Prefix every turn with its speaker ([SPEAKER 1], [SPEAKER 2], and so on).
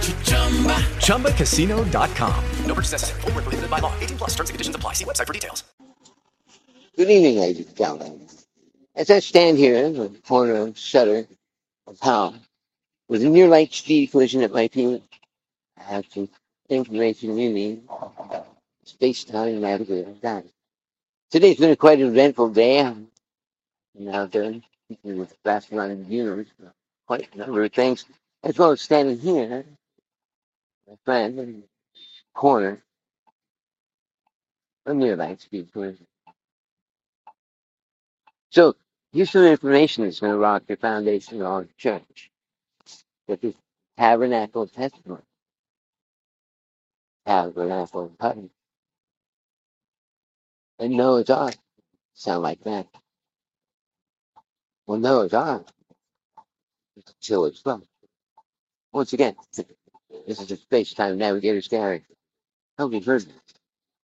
[SPEAKER 1] ChumbaCasino.com.
[SPEAKER 2] No purchase necessary. Full prohibited by law. 18 plus terms and conditions apply. See website for details.
[SPEAKER 3] Good evening, ladies and gentlemen. As I stand here in the corner of Sutter of Howe with a near light speed collision at my feet, I have some information you need. Space-time navigator. Done. Today's been a quite eventful day. I'm out there with the fast running viewers, quite a number of things, as well as standing here, in the corner, a near light speed. So here's some information that's going to rock your foundation of the church. That is tabernacle testimony. Tabernacle putty. And Noah's Ark sound like that. Well, Noah's Ark until it's from. Once again, this is a space-time navigator's garage. Hope you've heard this.